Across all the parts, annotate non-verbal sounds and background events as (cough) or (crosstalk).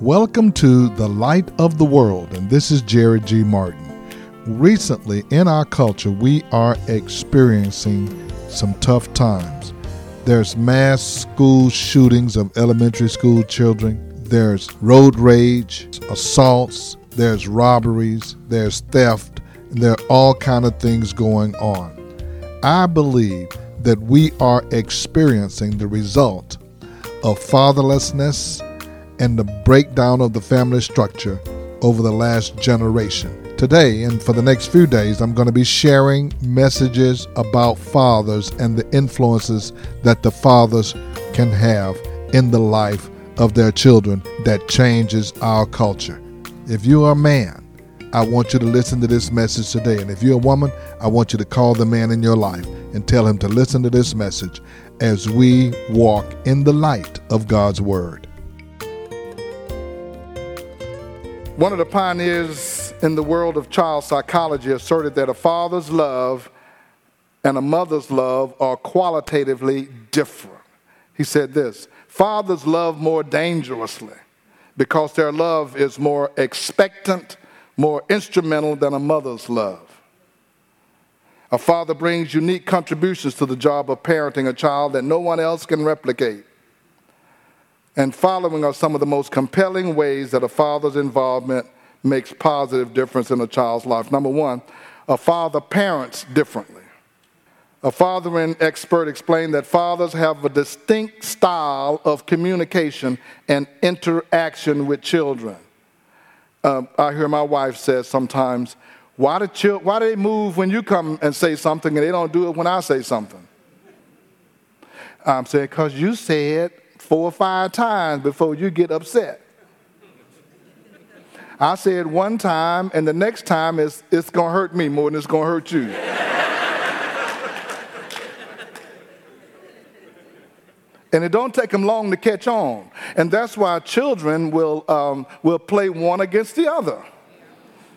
Welcome to The Light of the World, and this is Jerry G. Martin. Recently, in our culture, we are experiencing some tough times. There's mass school shootings of elementary school children, there's road rage, assaults, there's robberies, there's theft, and there are all kind of things going on. I believe that we are experiencing the result of fatherlessness and the breakdown of the family structure over the last generation. Today and for the next few days, I'm going to be sharing messages about fathers and the influences that the fathers can have in the life of their children that changes our culture. If you are a man, I want you to listen to this message today. And if you're a woman, I want you to call the man in your life and tell him to listen to this message as we walk in the light of God's Word. One of the pioneers in the world of child psychology asserted that a father's love and a mother's love are qualitatively different. He said this Fathers love more dangerously because their love is more expectant, more instrumental than a mother's love. A father brings unique contributions to the job of parenting a child that no one else can replicate and following are some of the most compelling ways that a father's involvement makes positive difference in a child's life. Number one, a father parents differently. A fathering expert explained that fathers have a distinct style of communication and interaction with children. Uh, I hear my wife say sometimes, why do, chil- why do they move when you come and say something and they don't do it when I say something? I'm saying, because you said four or five times before you get upset. I said one time, and the next time it's, it's going to hurt me more than it's going to hurt you. and it don't take them long to catch on. And that's why children will, um, will play one against the other.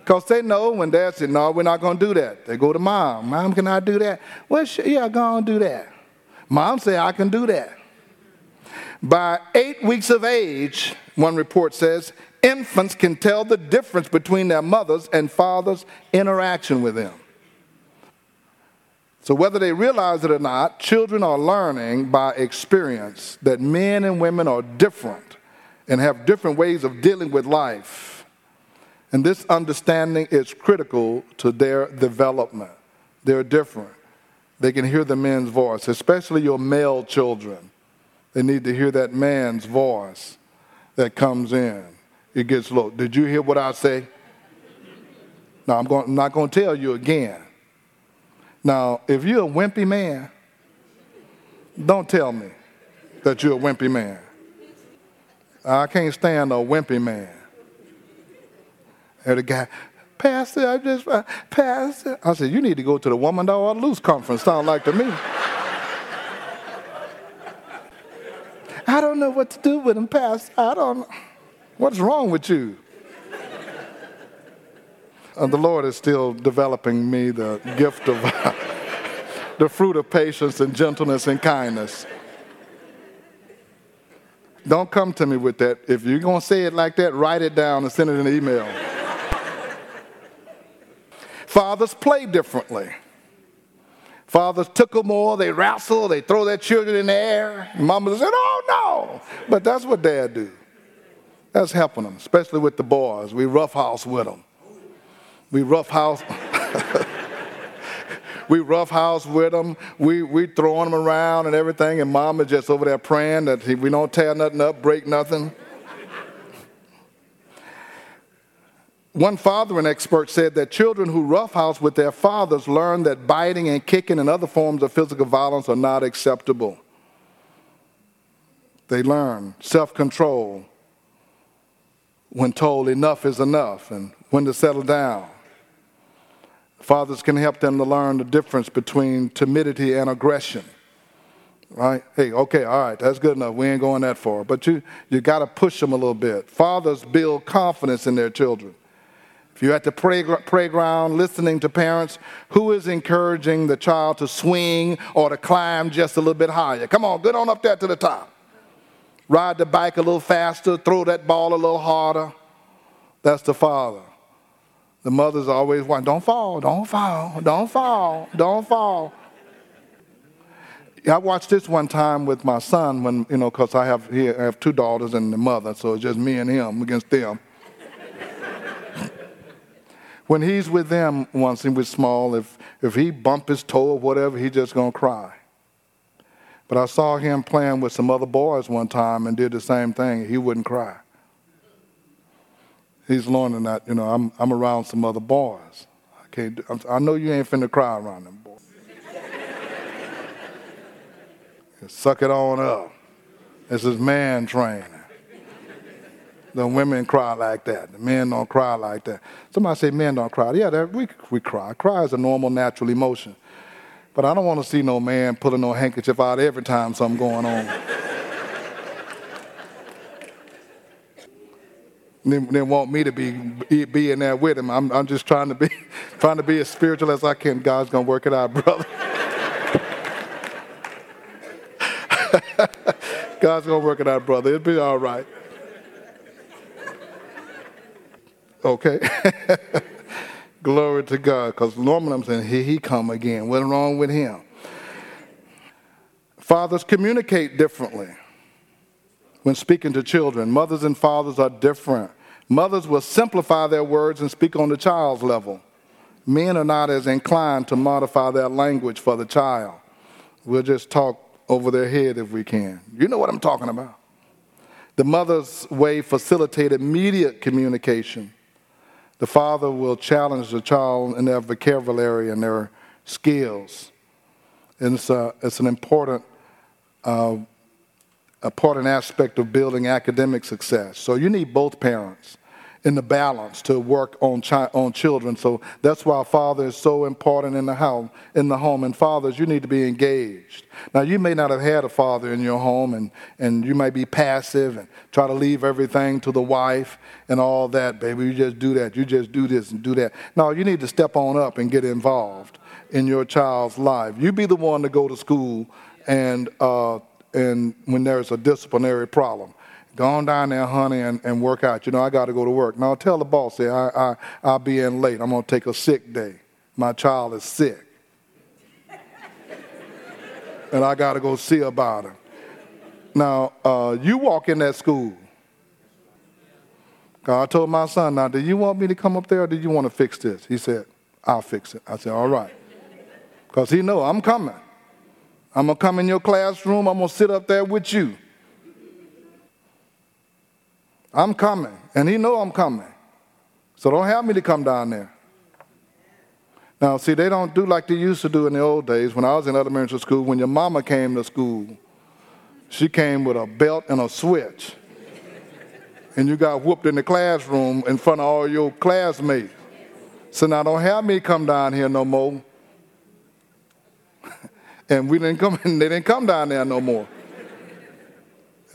Because they know when dad said, no, we're not going to do that. They go to mom. Mom, can I do that? Well, sure, yeah, go on do that. Mom say, I can do that. By eight weeks of age, one report says, infants can tell the difference between their mother's and father's interaction with them. So, whether they realize it or not, children are learning by experience that men and women are different and have different ways of dealing with life. And this understanding is critical to their development. They're different. They can hear the men's voice, especially your male children. They need to hear that man's voice that comes in. It gets low. Did you hear what I say? Now, I'm, going, I'm not going to tell you again. Now, if you're a wimpy man, don't tell me that you're a wimpy man. I can't stand a wimpy man. And the guy, Pastor, I just, uh, Pastor. I said, you need to go to the Woman Thou Art Loose conference, sound like to me. I don't know what to do with him, Pastor. I don't What's wrong with you? And the Lord is still developing me the gift of (laughs) the fruit of patience and gentleness and kindness. Don't come to me with that. If you're going to say it like that, write it down and send it in an email. Fathers play differently. Fathers tickle more, they wrestle, they throw their children in the air. Mama said, oh But that's what dad do. That's helping them, especially with the boys. We roughhouse with them. We roughhouse. (laughs) we roughhouse with them. We we throwing them around and everything, and mama just over there praying that we don't tear nothing up, break nothing. One fathering expert said that children who roughhouse with their fathers learn that biting and kicking and other forms of physical violence are not acceptable. They learn self control when told enough is enough and when to settle down. Fathers can help them to learn the difference between timidity and aggression. Right? Hey, okay, all right, that's good enough. We ain't going that far. But you, you got to push them a little bit. Fathers build confidence in their children. If you're at the playground listening to parents, who is encouraging the child to swing or to climb just a little bit higher? Come on, get on up there to the top. Ride the bike a little faster, throw that ball a little harder. That's the father. The mother's always want, don't fall, don't fall, don't fall, don't fall. I watched this one time with my son when, you know, because I have, I have two daughters and the mother, so it's just me and him against them. when he's with them once he was small, if, if he bump his toe or whatever, he's just going to cry. But I saw him playing with some other boys one time and did the same thing. He wouldn't cry. He's learning that, you know, I'm, I'm around some other boys. I, can't, I know you ain't finna cry around them boys. (laughs) Suck it on up. This is man training. The women cry like that. The men don't cry like that. Somebody say men don't cry. Yeah, we, we cry. Cry is a normal, natural emotion. But I don't want to see no man pulling no handkerchief out every time something going on. they, they, want me to be, be in there with him. I'm, I'm just trying to be (laughs) trying to be as spiritual as I can. God's gonna work it out, brother. (laughs) God's gonna work it out, brother. It'll be all right. Okay. (laughs) Glory to God. Because normally I'm saying, here he come again. What's wrong with him? Fathers communicate differently when speaking to children. Mothers and fathers are different. Mothers will simplify their words and speak on the child's level. Men are not as inclined to modify their language for the child. We'll just talk over their head if we can. You know what I'm talking about. The mother's way facilitated immediate communication. The father will challenge the child in their vocabulary and their skills. And it's, a, it's an important, uh, important aspect of building academic success. So you need both parents in the balance to work on chi- on children. So that's why father is so important in the house, in the home. And fathers, you need to be engaged. Now you may not have had a father in your home, and and you might be passive and try to leave everything to the wife and all that, baby. You just do that. You just do this and do that. No, you need to step on up and get involved in your child's life. You be the one to go to school and. Uh, and when there's a disciplinary problem, Go on down there, honey, and, and work out. You know, I got to go to work. Now, tell the boss, say, I, I, I'll be in late. I'm going to take a sick day. My child is sick. (laughs) and I got to go see about her. Now, uh, you walk in that school. God told my son, now, do you want me to come up there or do you want to fix this? He said, I'll fix it. I said, all right. Because he know I'm coming. I'm going to come in your classroom. I'm going to sit up there with you. I'm coming, and he know I'm coming. So don't have me to come down there. Now, see, they don't do like they used to do in the old days when I was in elementary school. When your mama came to school, she came with a belt and a switch. And you got whooped in the classroom in front of all your classmates. So now don't have me come down here no more. (laughs) and we didn't come, (laughs) they didn't come down there no more.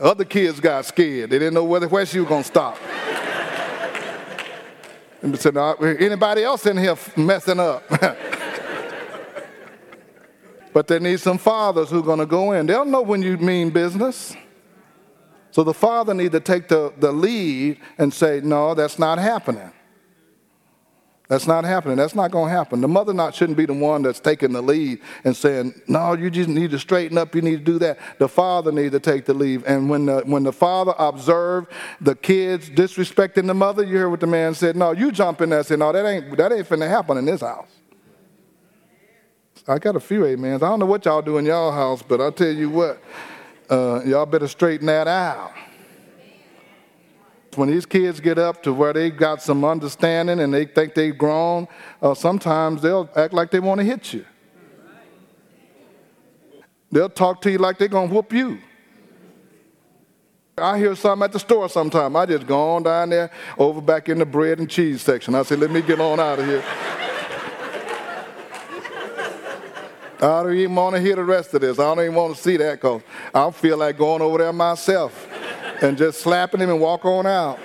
Other kids got scared. They didn't know whether, where she was going to stop. and said, anybody else in here messing up? (laughs) but they need some fathers who are going to go in. They'll know when you mean business. So the father need to take the, the lead and say, no, that's not happening. That's not happening. That's not going to happen. The mother not shouldn't be the one that's taking the lead and saying, "No, you just need to straighten up. You need to do that." The father needs to take the lead. And when the when the father observed the kids disrespecting the mother, you hear what the man said. No, you jump in there and say, "No, that ain't that ain't finna happen in this house." I got a few amens. I don't know what y'all do in y'all house, but I tell you what, uh, y'all better straighten that out. When these kids get up to where they've got some understanding and they think they've grown, uh, sometimes they'll act like they want to hit you. They'll talk to you like they're going to whoop you. I hear something at the store sometime. I just go on down there over back in the bread and cheese section. I say, let me get on out of here. I don't even want to hear the rest of this. I don't even want to see that because I feel like going over there myself and just slapping him and walk on out.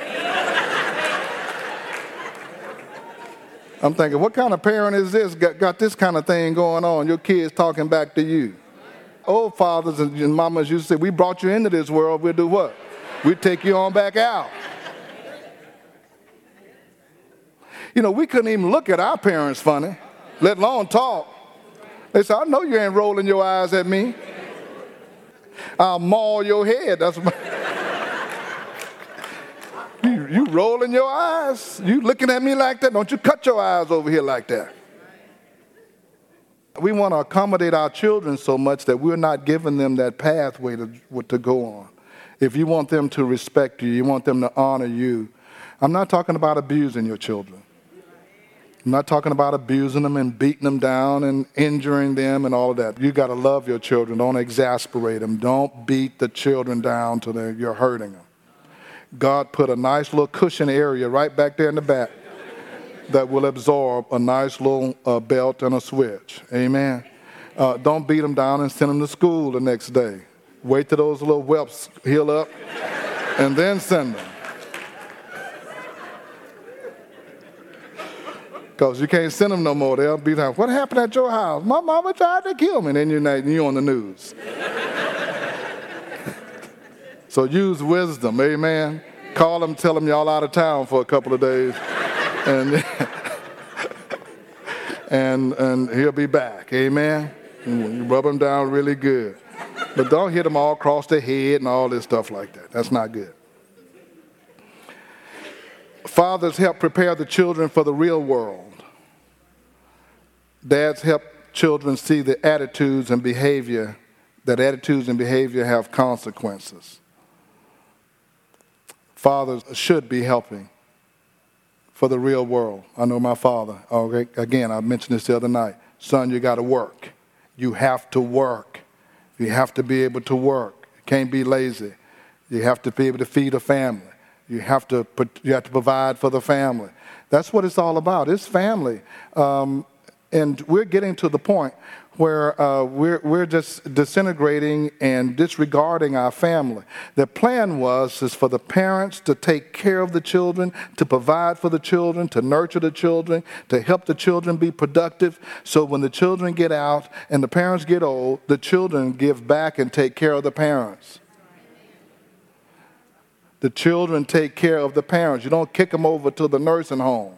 I'm thinking, what kind of parent is this? Got, got this kind of thing going on? Your kids talking back to you. Old fathers and mamas used to say, We brought you into this world, we'll do what? We'd take you on back out. You know, we couldn't even look at our parents funny, let alone talk. They said, I know you ain't rolling your eyes at me. I'll maul your head. That's what you, rolling your eyes? You looking at me like that? Don't you cut your eyes over here like that. We want to accommodate our children so much that we're not giving them that pathway to, to go on. If you want them to respect you, you want them to honor you. I'm not talking about abusing your children. I'm not talking about abusing them and beating them down and injuring them and all of that. You got to love your children. Don't exasperate them. Don't beat the children down till you're hurting them. God put a nice little cushion area right back there in the back that will absorb a nice little uh, belt and a switch. Amen. Uh, don't beat them down and send them to school the next day. Wait till those little whelps heal up and then send them. Because you can't send them no more. They'll be like, what happened at your house? My mama tried to kill me. And then you're, you're on the news. So use wisdom, amen. Call them, tell them y'all out of town for a couple of days. and, (laughs) and, and he'll be back, amen. You rub him down really good. But don't hit them all across the head and all this stuff like that. That's not good. Fathers help prepare the children for the real world. Dads help children see the attitudes and behavior, that attitudes and behavior have consequences. Fathers should be helping for the real world. I know my father, okay, again, I mentioned this the other night. Son, you got to work. You have to work. You have to be able to work. You can't be lazy. You have to be able to feed a family. You have to, you have to provide for the family. That's what it's all about. It's family. Um, and we're getting to the point where uh, we're, we're just disintegrating and disregarding our family. The plan was is for the parents to take care of the children, to provide for the children, to nurture the children, to help the children be productive. So when the children get out and the parents get old, the children give back and take care of the parents. The children take care of the parents. You don't kick them over to the nursing home.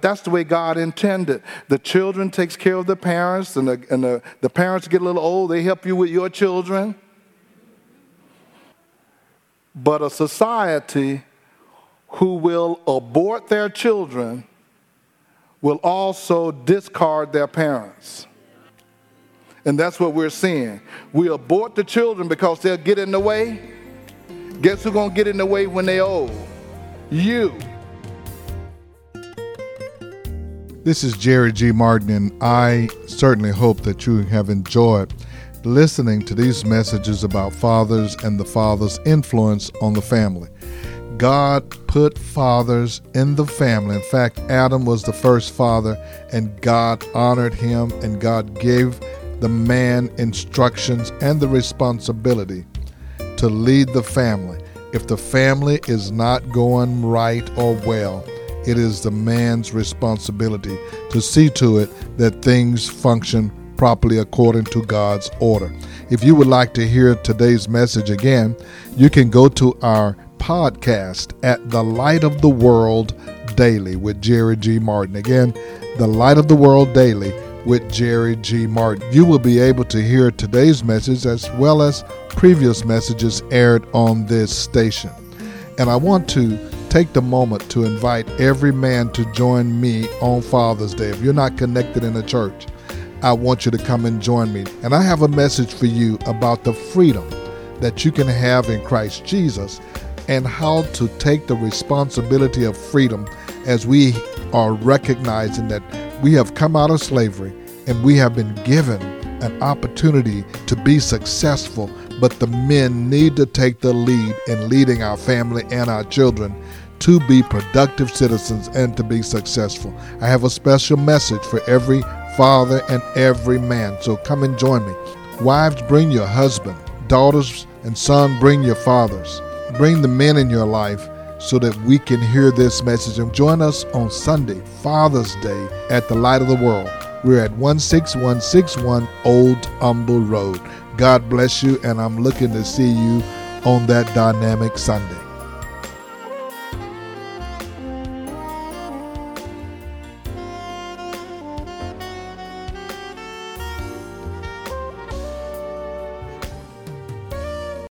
That's the way God intended. The children takes care of the parents, and, the, and the, the parents get a little old, they help you with your children. But a society who will abort their children will also discard their parents. And that's what we're seeing. We abort the children because they'll get in the way. Guess who's going to get in the way when they're old? You. This is Jerry G. Martin, and I certainly hope that you have enjoyed listening to these messages about fathers and the father's influence on the family. God put fathers in the family. In fact, Adam was the first father, and God honored him, and God gave the man instructions and the responsibility to lead the family. If the family is not going right or well, it is the man's responsibility to see to it that things function properly according to God's order. If you would like to hear today's message again, you can go to our podcast at The Light of the World Daily with Jerry G. Martin. Again, The Light of the World Daily with Jerry G. Martin. You will be able to hear today's message as well as previous messages aired on this station. And I want to take the moment to invite every man to join me on Father's Day. If you're not connected in a church, I want you to come and join me. And I have a message for you about the freedom that you can have in Christ Jesus and how to take the responsibility of freedom as we are recognizing that we have come out of slavery and we have been given an opportunity to be successful, but the men need to take the lead in leading our family and our children to be productive citizens and to be successful. I have a special message for every father and every man, so come and join me. Wives, bring your husband. Daughters and son, bring your fathers. Bring the men in your life so that we can hear this message and join us on Sunday, Father's Day, at the Light of the World. We're at 16161 Old Humble Road. God bless you, and I'm looking to see you on that dynamic Sunday.